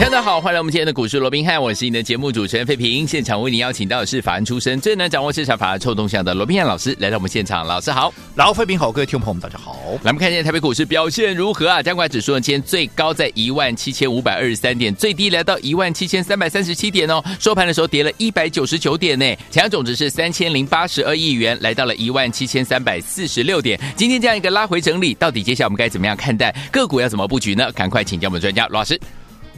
大家好，欢迎来我们今天的股市罗宾汉，我是你的节目主持人费平。现场为你邀请到的是法案出身、最能掌握市场法案臭动向的罗宾汉老师来到我们现场，老师好，老费平好，各位听众朋友们大家好。来，我们看一下台北股市表现如何啊？加权指数呢，今天最高在一万七千五百二十三点，最低来到一万七千三百三十七点哦。收盘的时候跌了一百九十九点呢，成交总值是三千零八十二亿元，来到了一万七千三百四十六点。今天这样一个拉回整理，到底接下来我们该怎么样看待个股要怎么布局呢？赶快请教我们专家罗老师。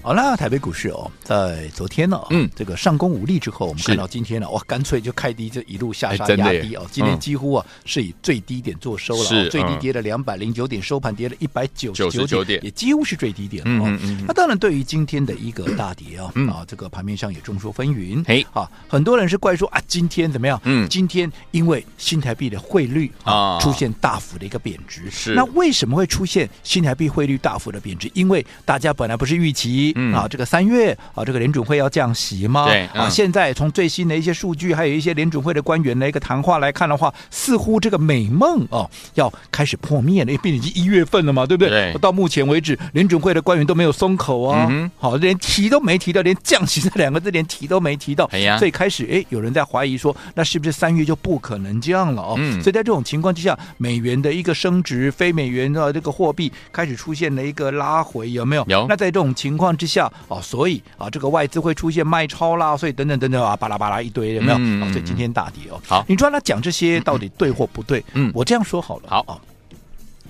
好啦，台北股市哦，在昨天呢，嗯，这个上攻无力之后，我们看到今天呢，哇，干脆就开低，就一路下杀压低哦。今天几乎啊是以最低点做收了，最低跌了两百零九点，收盘跌了一百九十九点，也几乎是最低点了。嗯嗯。那当然，对于今天的一个大跌啊，啊，这个盘面上也众说纷纭。嘿，啊，很多人是怪说啊，今天怎么样？嗯，今天因为新台币的汇率啊出现大幅的一个贬值。是。那为什么会出现新台币汇率大幅的贬值？因为大家本来不是预期。嗯啊，这个三月啊，这个联准会要降息吗？对、嗯、啊，现在从最新的一些数据，还有一些联准会的官员的一个谈话来看的话，似乎这个美梦哦要开始破灭了，因为毕竟已经一月份了嘛，对不对？对到目前为止，联准会的官员都没有松口啊，嗯、好，连提都没提到，连降息这两个字连提都没提到。哎呀，所以开始哎，有人在怀疑说，那是不是三月就不可能降了哦？嗯、所以在这种情况之下，美元的一个升值，非美元的这个货币开始出现了一个拉回，有没有？有。那在这种情况之下。哦，所以啊，这个外资会出现卖超啦，所以等等等等啊，巴拉巴拉一堆，有没有？嗯、哦，所以今天大跌哦。好，你说他讲这些到底对或不对？嗯，我这样说好了。好啊，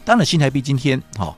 当然新台币今天好、哦、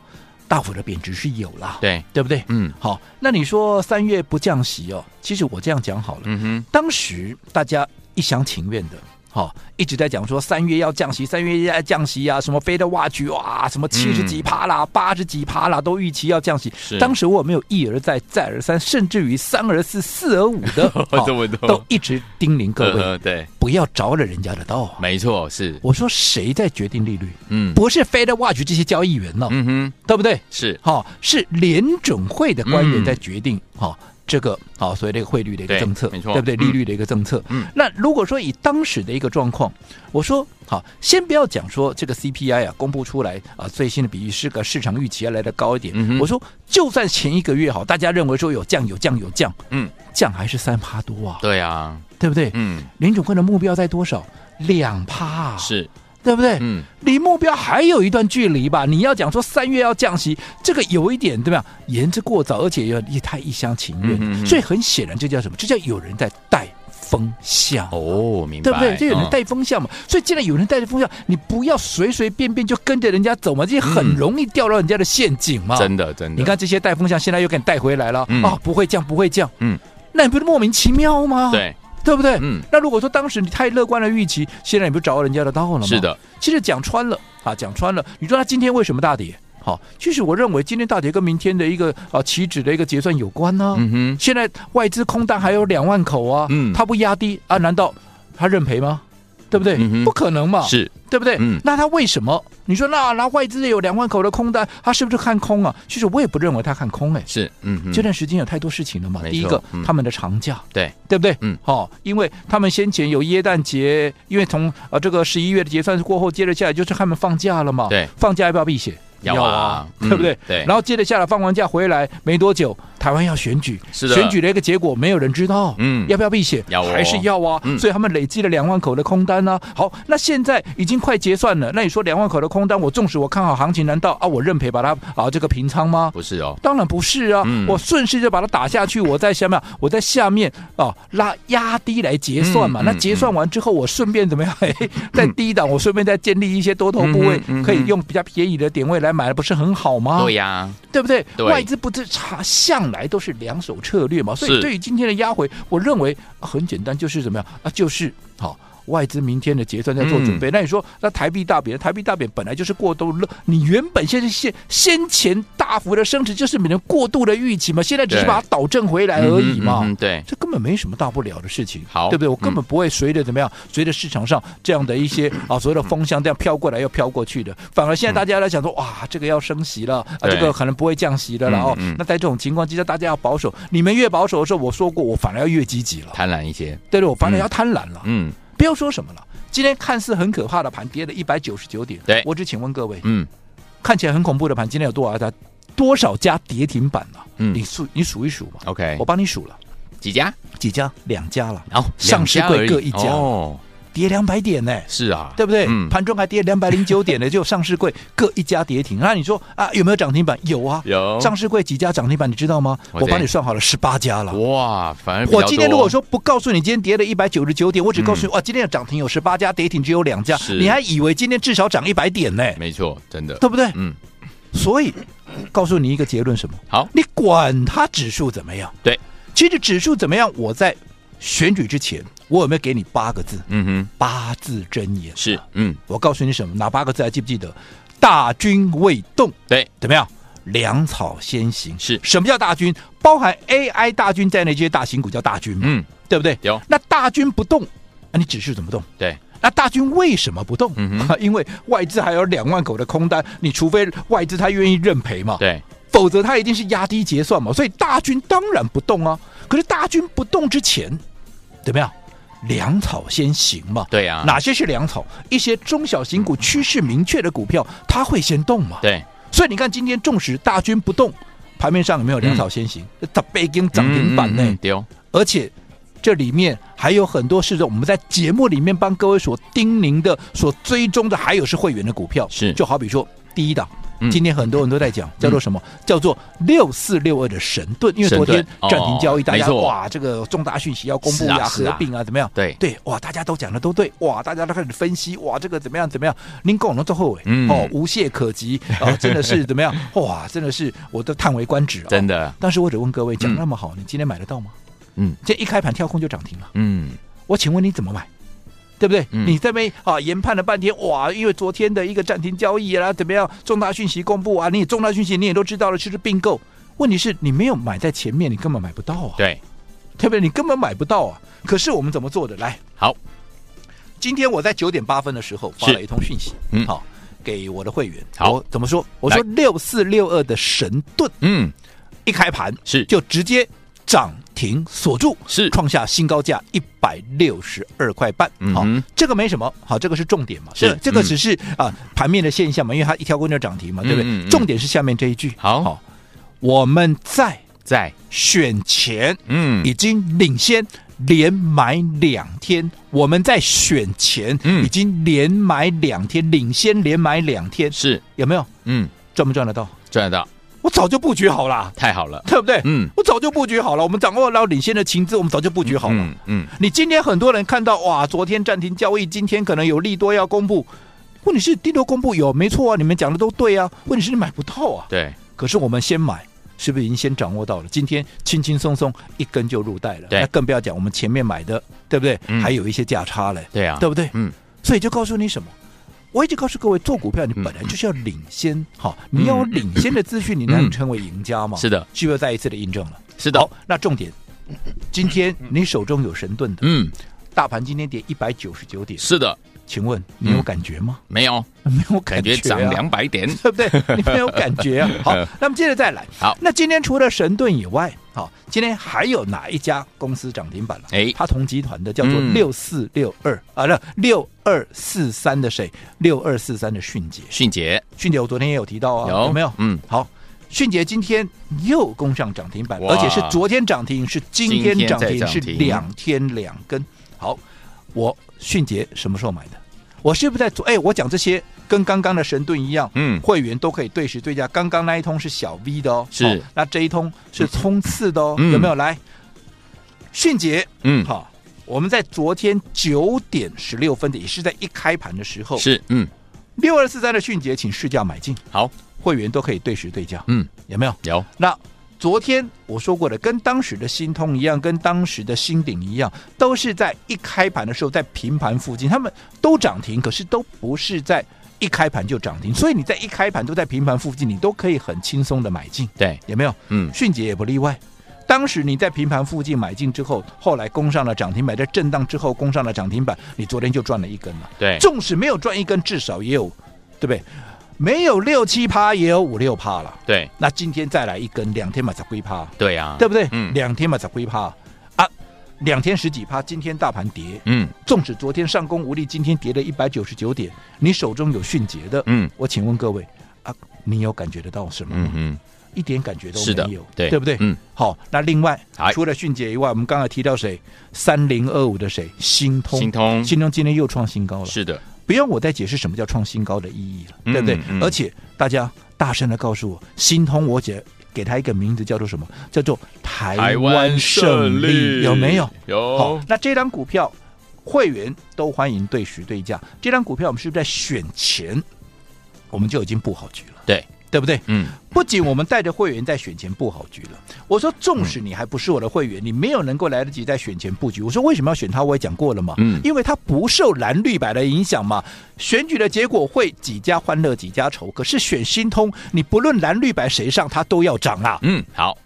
大幅的贬值是有啦，对对不对？嗯，好，那你说三月不降息哦，其实我这样讲好了。嗯哼，当时大家一厢情愿的。好、哦，一直在讲说三月要降息，三月要降息啊，什么 Fed Watch 哇，什么七十几趴啦，八十、嗯、几趴啦，都预期要降息。是当时我没有一而再，再而三，甚至于三而四，四而五的，哦、都一直叮咛各位，呵呵对，不要着了人家的道。没错，是我说谁在决定利率？嗯，不是 Fed Watch 这些交易员呢？嗯哼，对不对？是，好、哦，是联准会的官员在决定，好、嗯。哦这个好，所以这个汇率的一个政策，对，没错，对不对？利率的一个政策。嗯，那如果说以当时的一个状况，我说好，先不要讲说这个 CPI 啊，公布出来啊，最新的比喻是个市场预期要来的高一点。嗯，我说就算前一个月好，大家认为说有降有降有降，嗯，降还是三趴多啊？对啊，对不对？嗯，林总会的目标在多少？两趴啊是。对不对？嗯，离目标还有一段距离吧。你要讲说三月要降息，这个有一点对吧？言之过早，而且又也太一厢情愿。嗯嗯，所以很显然，这叫什么？这叫有人在带风向哦，明白？对不对？这有人带风向嘛。嗯、所以既然有人带着风向，你不要随随便便就跟着人家走嘛，这些很容易掉到人家的陷阱嘛。真的，真的。你看这些带风向，现在又给你带回来了啊、嗯哦！不会降，不会降。嗯，那你不是莫名其妙吗？对。对不对？嗯，那如果说当时你太乐观的预期，现在你不着人家的道了吗？是的，其实讲穿了啊，讲穿了。你说他今天为什么大跌？好，其实我认为今天大跌跟明天的一个啊期指的一个结算有关呢、啊。嗯哼，现在外资空单还有两万口啊，嗯，他不压低啊？难道他认赔吗？对不对？嗯、不可能嘛，是对不对？嗯，那他为什么？你说那那外资有两万口的空单，他是不是看空啊？其实我也不认为他看空哎，是，嗯，这段时间有太多事情了嘛。第一个，嗯、他们的长假，对对不对？嗯，好、哦，因为他们先前有耶诞节，因为从呃这个十一月的结算过后，接着下来就是他们放假了嘛。对，放假要不要避险？要啊，对不对？对。然后接着下来放完假回来没多久，台湾要选举，是的。选举的一个结果没有人知道，嗯，要不要避险？要，还是要啊？所以他们累积了两万口的空单呢。好，那现在已经快结算了，那你说两万口的空单，我纵使我看好行情，难道啊我认赔把它啊这个平仓吗？不是哦，当然不是啊，我顺势就把它打下去，我在下面，我在下面啊拉压低来结算嘛。那结算完之后，我顺便怎么样？在低档，我顺便再建立一些多头部位，可以用比较便宜的点位来。买的不是很好吗？对呀、啊，对不对？对外资不是查向来都是两手策略嘛，所以对于今天的压回，我认为很简单，就是怎么样啊？就是好，外资明天的结算在做准备。嗯、那你说，那台币大贬，台币大贬本来就是过度了。你原本现在先先前大幅的升值，就是你们过度的预期嘛。现在只是把它导正回来而已嘛。嗯嗯、对，这根本没什么大不了的事情，好，对不对？我根本不会随着怎么样，随着市场上这样的一些啊所谓的风向这样飘过来又飘过去的。反而现在大家来讲说，哇，这个要升息了啊，这个可能不会降息的了哦。那在这种情况之下，大家要保守。你们越保守的时候，我说过，我反而要越积极了，贪婪一些。对对，我反而要贪婪了。嗯，不要说什么了。今天看似很可怕的盘，跌了一百九十九点。对，我只请问各位，嗯，看起来很恐怖的盘，今天有多少家？多少家跌停板了？嗯，你数你数一数嘛。OK，我帮你数了，几家？几家？两家了。哦，上市柜各一家。哦。跌两百点呢？是啊，对不对？嗯，盘中还跌两百零九点呢，就上市柜各一家跌停。那你说啊，有没有涨停板？有啊，有。上市柜几家涨停板？你知道吗？我帮你算好了，十八家了。哇，反而我今天如果说不告诉你今天跌了一百九十九点，我只告诉你哇，今天的涨停有十八家，跌停只有两家，你还以为今天至少涨一百点呢？没错，真的，对不对？嗯。所以告诉你一个结论：什么？好，你管它指数怎么样？对，其实指数怎么样，我在。选举之前，我有没有给你八个字？嗯哼，八字真言是，嗯，我告诉你什么？哪八个字还记不记得？大军未动，对，怎么样？粮草先行，是什么叫大军？包含 AI 大军在内这些大型股叫大军嘛？嗯，对不对？有。那大军不动，那你指数怎么动？对。那大军为什么不动？嗯哼，因为外资还有两万口的空单，你除非外资他愿意认赔嘛？对，否则他一定是压低结算嘛。所以大军当然不动啊。可是大军不动之前。怎么样？粮草先行嘛。对呀、啊。哪些是粮草？一些中小型股趋势明确的股票，它会先动嘛。对。所以你看，今天纵使大军不动，盘面上有没有粮草先行？它北京涨停板呢？对。而且这里面还有很多是我们在节目里面帮各位所叮咛的、所追踪的，还有是会员的股票。是。就好比说第一档。今天很多人都在讲，叫做什么？叫做六四六二的神盾，因为昨天暂停交易，大家哇，这个重大讯息要公布呀，合并啊，怎么样？对对，哇，大家都讲的都对，哇，大家都开始分析，哇，这个怎么样怎么样？您跟我们做后尾，哦，无懈可击啊，真的是怎么样？哇，真的是我都叹为观止啊，真的。但是我只问各位，讲那么好，你今天买得到吗？嗯，这一开盘跳空就涨停了，嗯，我请问你怎么买？对不对？嗯、你这边啊研判了半天，哇！因为昨天的一个暂停交易啊，怎么样？重大讯息公布啊，你重大讯息你也都知道了，就是并购。问题是你没有买在前面，你根本买不到啊。对，对不对？你根本买不到啊。可是我们怎么做的？来，好，今天我在九点八分的时候发了一通讯息，嗯，好，给我的会员。好，我怎么说？我说六四六二的神盾，嗯，一开盘是就直接涨。停锁住是。创下新高价一百六十二块半，好，这个没什么，好，这个是重点嘛，是。这个只是啊盘面的现象嘛，因为它一条棍就涨停嘛，对不对？重点是下面这一句，好，好，我们在在。选前，嗯，已经领先连买两天，我们在选前，嗯，已经连买两天，领先连买两天，是。有没有？嗯，赚不赚得到？赚得到。我早就布局好了，太好了，对不对？嗯，我早就布局好了。我们掌握到领先的情资，我们早就布局好了。嗯嗯，你今天很多人看到哇，昨天暂停交易，今天可能有利多要公布。问题是利多公布有没错啊？你们讲的都对啊。问题是你买不到啊。对。可是我们先买，是不是已经先掌握到了？今天轻轻松松一根就入袋了。对。那更不要讲我们前面买的，对不对？还有一些价差嘞。对啊。对不对？嗯。所以就告诉你什么？我一直告诉各位，做股票你本来就是要领先，好，你要有领先的资讯，你才能成为赢家嘛。是的，是不是再一次的印证了？是的。好，那重点，今天你手中有神盾的，嗯，大盘今天跌一百九十九点，是的，请问你有感觉吗？没有，没有感觉，涨两百点，对 不对？你没有感觉啊？好，那么接着再来，好，那今天除了神盾以外，好，今天还有哪一家公司涨停板了？哎，它同集团的叫做六四六二啊，那六。二四三的谁？六二四三的迅捷，迅捷，迅捷，我昨天也有提到啊，有，有没有？嗯，好，迅捷今天又攻上涨停板，而且是昨天涨停，是今天涨停，停是两天两根。好，我迅捷什么时候买的？我是不是在做？哎，我讲这些跟刚刚的神盾一样，嗯，会员都可以对时对价。刚刚那一通是小 V 的哦，是，哦、那这一通是冲刺的哦，嗯、有没有？来，迅捷，嗯，好。我们在昨天九点十六分的，也是在一开盘的时候，是嗯，六二四三的迅捷，请试价买进，好，会员都可以对时对价，嗯，有没有？有。那昨天我说过的，跟当时的新通一样，跟当时的新鼎一样，都是在一开盘的时候在平盘附近，他们都涨停，可是都不是在一开盘就涨停，所以你在一开盘都在平盘附近，你都可以很轻松的买进，对，有没有？嗯，迅捷也不例外。当时你在平盘附近买进之后，后来攻上了涨停板，在震荡之后攻上了涨停板，你昨天就赚了一根了。对，纵使没有赚一根，至少也有，对不对？没有六七趴，也有五六趴了。对，那今天再来一根，两天嘛才归趴。对呀、啊，对不对？嗯，两天嘛才归趴啊，两天十几趴，今天大盘跌。嗯，纵使昨天上攻无力，今天跌了一百九十九点，你手中有迅捷的，嗯，我请问各位啊，你有感觉得到什么吗？嗯，一点感觉都没有，对，对不对？嗯，好，那另外除了迅捷以外，我们刚才提到谁？三零二五的谁？新通，新通，新通今天又创新高了。是的。不用我再解释什么叫创新高的意义了，嗯、对不对？嗯、而且大家大声的告诉我，新通我姐给他一个名字叫做什么？叫做台湾胜利，有没有？有。好，那这张股票会员都欢迎对时对价。这张股票我们是不是在选前我们就已经布好局了？对。对不对？嗯，不仅我们带着会员在选前布好局了。我说，纵使你还不是我的会员，你没有能够来得及在选前布局。我说，为什么要选他？我也讲过了嘛。嗯，因为它不受蓝绿白的影响嘛。选举的结果会几家欢乐几家愁。可是选新通，你不论蓝绿白谁上，它都要涨啊。嗯，好，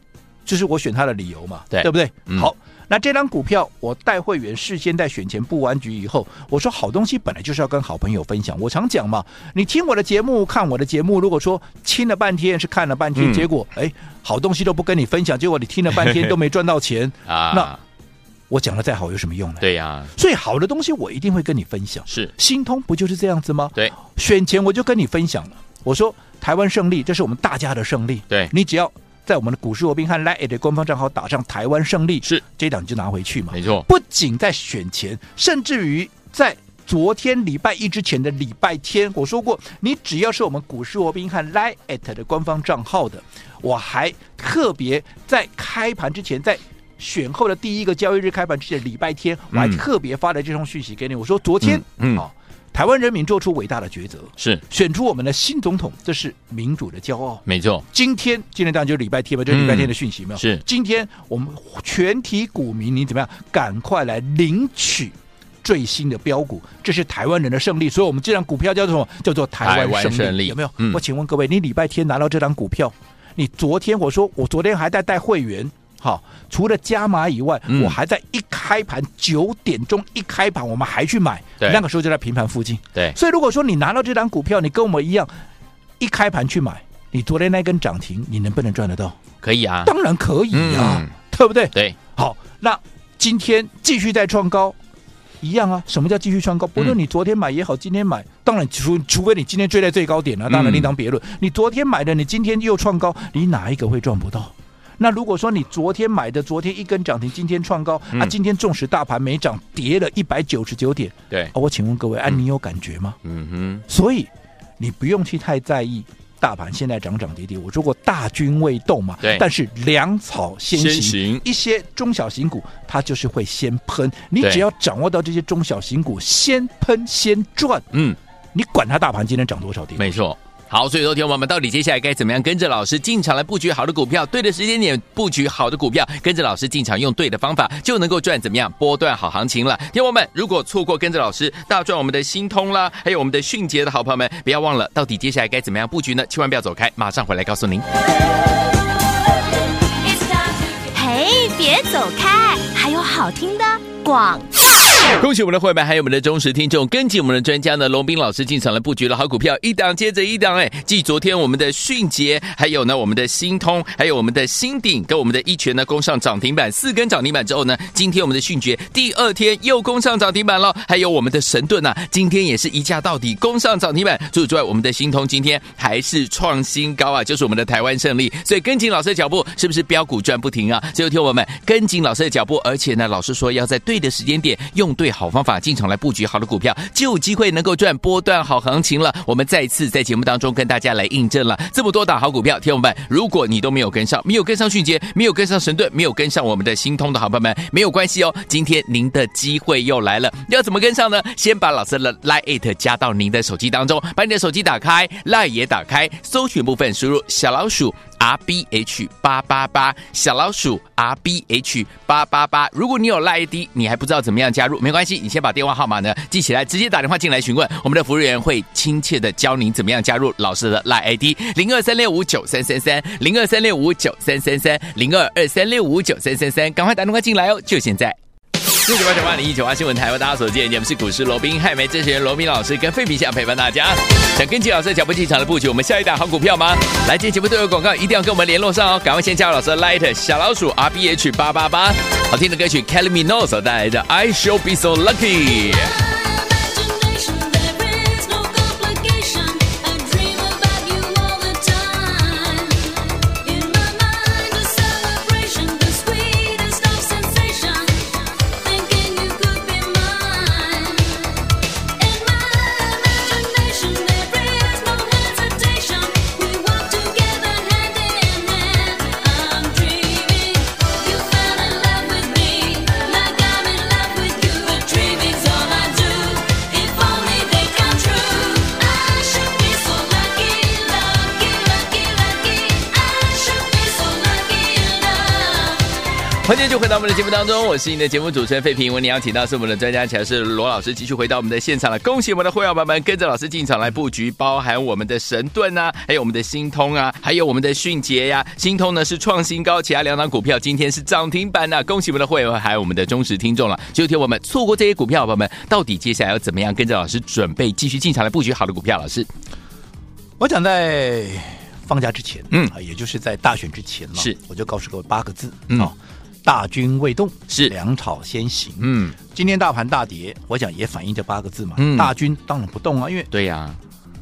这是我选他的理由嘛。对，对不对？嗯、好。那这张股票，我带会员事先在选前布完局以后，我说好东西本来就是要跟好朋友分享。我常讲嘛，你听我的节目，看我的节目，如果说听了半天是看了半天，嗯、结果哎，好东西都不跟你分享，结果你听了半天都没赚到钱啊，那我讲的再好有什么用呢？对呀、啊，所以好的东西我一定会跟你分享。是，新通不就是这样子吗？对，选前我就跟你分享了，我说台湾胜利，这是我们大家的胜利。对，你只要。在我们的股市罗宾汉 Lite 的官方账号打上台湾胜利，是这档就拿回去嘛？没错。不仅在选前，甚至于在昨天礼拜一之前的礼拜天，我说过，你只要是我们股市罗宾汉 LINE@ 的官方账号的，我还特别在开盘之前，在选后的第一个交易日开盘之前礼拜天，我还特别发了这封讯息给你，我说昨天，嗯。嗯台湾人民做出伟大的抉择，是选出我们的新总统，这是民主的骄傲。没错，今天今天当然就是礼拜天嘛，就是礼拜天的讯息没有？是今天我们全体股民，你怎么样？赶快来领取最新的标股，这是台湾人的胜利。所以，我们这张股票叫做什么？叫做台湾胜利，有没有？嗯、我请问各位，你礼拜天拿到这张股票，你昨天我说我昨天还在带会员。好，除了加码以外，嗯、我还在一开盘九点钟一开盘，我们还去买，那个时候就在平盘附近。对，所以如果说你拿到这张股票，你跟我们一样，一开盘去买，你昨天那根涨停，你能不能赚得到？可以啊，当然可以啊，嗯、对不对？对，好，那今天继续再创高，一样啊。什么叫继续创高？不论你昨天买也好，今天买，当然除除非你今天追在最高点了，当然另当别论。嗯、你昨天买的，你今天又创高，你哪一个会赚不到？那如果说你昨天买的，昨天一根涨停，今天创高，嗯、啊，今天纵使大盘没涨，跌了一百九十九点，对，啊，我请问各位，啊，你有感觉吗？嗯哼，所以你不用去太在意大盘现在涨涨跌跌。我说过大军未动嘛，对，但是粮草先行，先行。一些中小型股它就是会先喷，你只要掌握到这些中小型股先喷先赚，嗯，你管它大盘今天涨多少跌，没错。好，所以说天我们到底接下来该怎么样跟着老师进场来布局好的股票，对的时间点布局好的股票，跟着老师进场用对的方法，就能够赚怎么样波段好行情了。听我们，如果错过跟着老师大赚我们的新通啦，还有我们的迅捷的好朋友们，不要忘了，到底接下来该怎么样布局呢？千万不要走开，马上回来告诉您。嘿，别走开，还有好听的广。恭喜我们的会员，还有我们的忠实听众，跟紧我们的专家呢，龙斌老师进场来布局了好股票，一档接着一档，哎，继昨天我们的迅捷，还有呢我们的新通，还有我们的新鼎，跟我们的一拳呢攻上涨停板，四根涨停板之后呢，今天我们的迅捷第二天又攻上涨停板了，还有我们的神盾啊，今天也是一价到底攻上涨停板。除此之外，我们的新通今天还是创新高啊，就是我们的台湾胜利。所以跟紧老师的脚步，是不是飙股赚不停啊？最后听我们跟紧老师的脚步，而且呢，老师说要在对的时间点用对。好方法进场来布局好的股票，就有机会能够赚波段好行情了。我们再次在节目当中跟大家来印证了这么多档好股票，听友们，如果你都没有跟上，没有跟上迅捷，没有跟上神盾，没有跟上我们的新通的好朋友们，没有关系哦。今天您的机会又来了，要怎么跟上呢？先把老师的 Line 加到您的手机当中，把你的手机打开，Line 也打开，搜寻部分输入小老鼠 R B H 八八八，小老鼠 R B H 八八八。如果你有 lie 你还不知道怎么样加入，没关系，你先把电话号码呢记起来，直接打电话进来询问，我们的服务员会亲切的教您怎么样加入老师的 Line ID 零二三六五九三三三零二三六五九三三三零二二三六五九三三三，赶快打电话进来哦，就现在。四九八九八零一九八新闻台为大家所见，节目是股市罗宾汉梅证券罗宾老师跟费皮相陪伴大家。想跟紧老师脚步进场的布局，我们下一档好股票吗？来，今天节目都有广告，一定要跟我们联络上哦。赶快先加入老师的 Light 小老鼠 R B H 八八八，好听的歌曲 Calmino 所带来的 I Shall Be So Lucky。到我们的节目当中，我是你的节目主持人费平。为你邀请到是我们的专家，乔是罗老师，继续回到我们的现场了。恭喜我们的会员朋友们跟着老师进场来布局，包含我们的神盾啊，还有我们的新通啊，还有我们的迅捷呀。新通呢是创新高，其他两档股票今天是涨停板呐。恭喜我们的会员，还有我们的忠实听众了。就听我们错过这些股票，朋友们到底接下来要怎么样跟着老师准备继续进场来布局好的股票？老师，我讲在放假之前，嗯，也就是在大选之前嘛，是我就告诉各位八个字，嗯。哦大军未动，是粮草先行。嗯，今天大盘大跌，我想也反映这八个字嘛。嗯，大军当然不动啊，因为对呀、啊，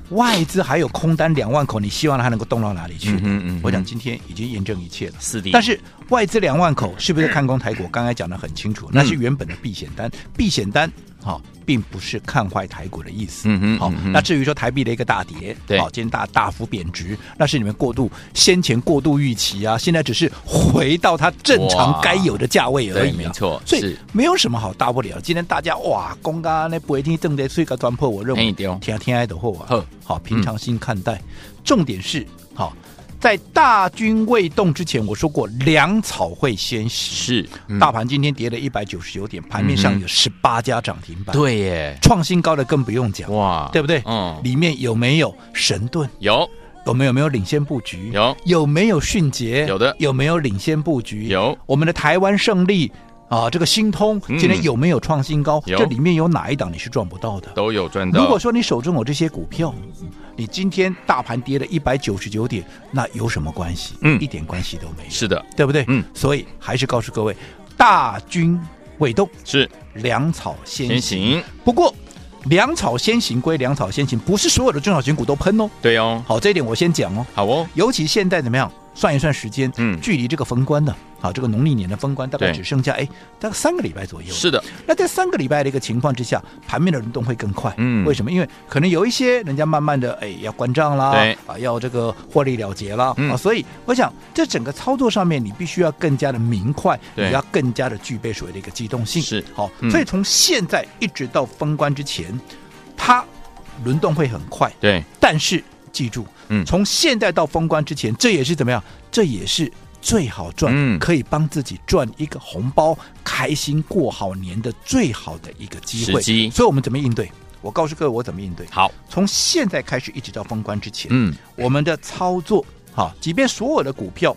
外资还有空单两万口，你希望它能够动到哪里去？嗯嗯，嗯，我想今天已经验证一切了。是的，但是外资两万口是不是看空台股？刚才讲的很清楚，那是原本的避险单，避险单。好，并不是看坏台股的意思。嗯嗯，好，那至于说台币的一个大跌，对，好，今天大大幅贬值，那是你们过度先前过度预期啊，现在只是回到它正常该有的价位而已，啊，没错，所以没有什么好大不了。今天大家哇，公刚那不一定正在睡个端破，我认为天天爱的货啊，好，平常心看待，嗯，重点是好。在大军未动之前，我说过粮草会先行。是，嗯、大盘今天跌了一百九十九点，盘面上有十八家涨停板。对耶，创新高的更不用讲。哇，对不对？嗯，里面有没有神盾？有。有没有没有领先布局？有。有没有迅捷？有的。有没有领先布局？有。我们的台湾胜利啊，这个新通今天有没有创新高？有。这里面有哪一档你是赚不到的？都有赚到。如果说你手中有这些股票。你今天大盘跌了一百九十九点，那有什么关系？嗯，一点关系都没有。是的，对不对？嗯，所以还是告诉各位，大军未动，是粮草先行。先行。不过，粮草先行归粮草先行，不是所有的中小型股都喷哦。对哦，好，这一点我先讲哦。好哦，尤其现在怎么样？算一算时间，嗯，距离这个封关呢，啊，这个农历年的封关大概只剩下哎，大概三个礼拜左右。是的，那在三个礼拜的一个情况之下，盘面的轮动会更快。嗯，为什么？因为可能有一些人家慢慢的哎要关账啦，对啊，要这个获利了结啦，嗯、啊，所以我想这整个操作上面，你必须要更加的明快，对，你要更加的具备所谓的一个机动性。是，好、嗯，所以从现在一直到封关之前，它轮动会很快。对，但是。记住，嗯，从现在到封关之前，这也是怎么样？这也是最好赚，嗯，可以帮自己赚一个红包，开心过好年的最好的一个机会。所以，我们怎么应对？我告诉各位，我怎么应对。好，从现在开始一直到封关之前，嗯，我们的操作，好，即便所有的股票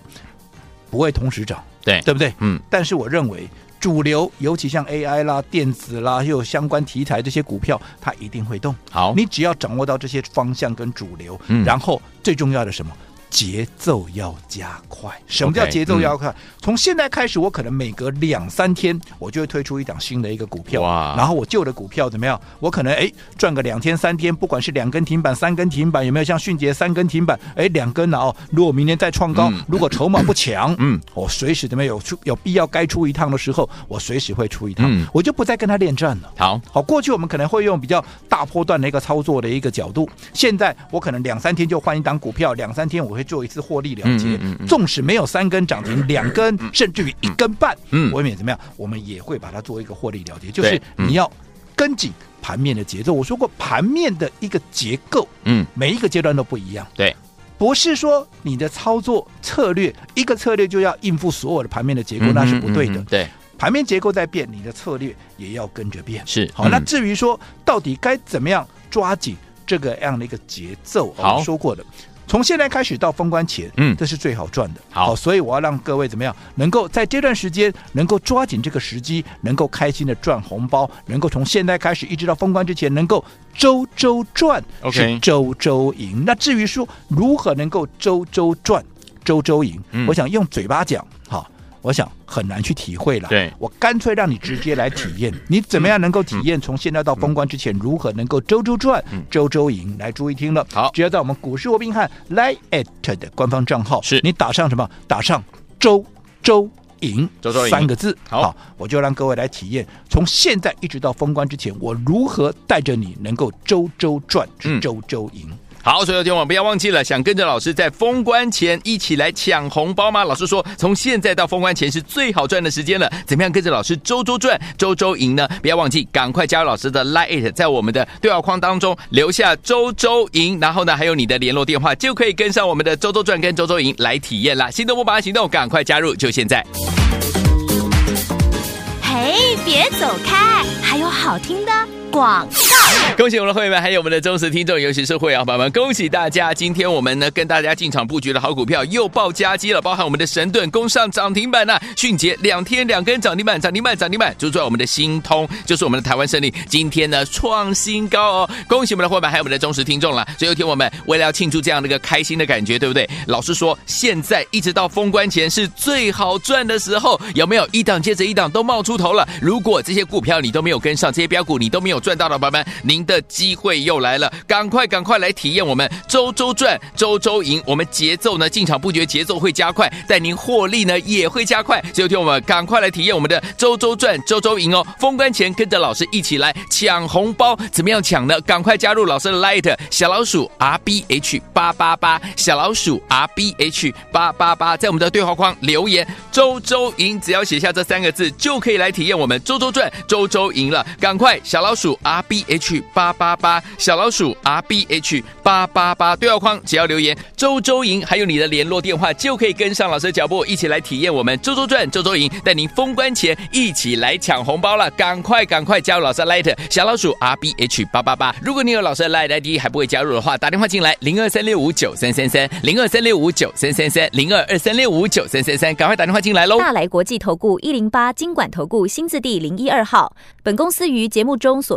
不会同时涨，对，对不对？嗯，但是我认为。主流，尤其像 AI 啦、电子啦，又有相关题材这些股票，它一定会动。好，你只要掌握到这些方向跟主流，嗯，然后最重要的什么？节奏要加快。什么叫节奏要快？Okay, 嗯、从现在开始，我可能每隔两三天，我就会推出一档新的一个股票。哇！然后我旧的股票怎么样？我可能哎赚个两天三天，不管是两根停板、三根停板，有没有像迅捷三根停板？哎，两根了哦。如果明天再创高，嗯、如果筹码不强，嗯，我随时怎么有出有必要该出一趟的时候，我随时会出一趟。嗯、我就不再跟他恋战了。好好，过去我们可能会用比较大波段的一个操作的一个角度，现在我可能两三天就换一档股票，两三天我会做一次获利了结。纵使没有三根涨停，两根、嗯、甚至于一根半，嗯，我们也怎么样？我们也会把它做一个获利了结。就是你要跟紧盘面的节奏。我说过，盘面的一个结构，嗯，每一个阶段都不一样。对，不是说你的操作策略一个策略就要应付所有的盘面的结构，嗯、那是不对的。对，盘面结构在变，你的策略也要跟着变。是好，嗯、那至于说到底该怎么样抓紧这个样的一个节奏，我们说过的。从现在开始到封关前，嗯，这是最好赚的。好，所以我要让各位怎么样，能够在这段时间能够抓紧这个时机，能够开心的赚红包，能够从现在开始一直到封关之前，能够周周赚，OK，是周周赢。那至于说如何能够周周赚、周周赢，嗯，我想用嘴巴讲，好。我想很难去体会了，对，我干脆让你直接来体验，你怎么样能够体验？从现在到封关之前，如何能够周周赚、周周赢？来，注意听了，好，只要在我们股市罗宾汉 Line@ 的官方账号，是。你打上什么？打上周周赢，周周赢。三个字，好，好，我就让各位来体验，从现在一直到封关之前，我如何带着你能够周周赚、周周赢。好，所有听众不要忘记了，想跟着老师在封关前一起来抢红包吗？老师说，从现在到封关前是最好赚的时间了。怎么样跟着老师周周赚、周周赢呢？不要忘记，赶快加入老师的 Line，在我们的对话框当中留下周周赢，然后呢，还有你的联络电话，就可以跟上我们的周周赚跟周周赢来体验啦。心动不马上行动，赶快加入，就现在！嘿，别走开，还有好听的广。恭喜我们的会员们，还有我们的忠实听众，尤其是会员朋友们，恭喜大家！今天我们呢跟大家进场布局的好股票又爆佳绩了，包含我们的神盾攻上涨停板呐，迅捷两天两根涨停板，涨停板涨停板，就在我们的新通，就是我们的台湾胜利，今天呢创新高哦！恭喜我们的会员，还有我们的忠实听众了。最后听我们为了要庆祝这样的一个开心的感觉，对不对？老师说，现在一直到封关前是最好赚的时候，有没有一档接着一档都冒出头了？如果这些股票你都没有跟上，这些标股你都没有赚到的，朋友们。您的机会又来了，赶快赶快来体验我们周周赚、周周赢。我们节奏呢，进场布局节奏会加快，带您获利呢也会加快。所以，听我们赶快来体验我们的周周赚、周周赢哦！封关前跟着老师一起来抢红包，怎么样抢呢？赶快加入老师的 Light 小老鼠 R B H 八八八，小老鼠 R B H 八八八，在我们的对话框留言“周周赢”，只要写下这三个字，就可以来体验我们周周赚、周周赢了。赶快小老鼠 R B H。八八八小老鼠 R B H 八八八对话框，只要留言周周赢，还有你的联络电话，就可以跟上老师的脚步，一起来体验我们周周赚、周周赢，带您封关前一起来抢红包了。赶快赶快加入老师的 Light 小老鼠 R B H 八八八。如果你有老师的 Light ID 还不会加入的话，打电话进来零二三六五九三三三零二三六五九三三三零二二三六五九三三三，赶快打电话进来喽。大来国际投顾一零八金管投顾新字第零一二号，本公司于节目中所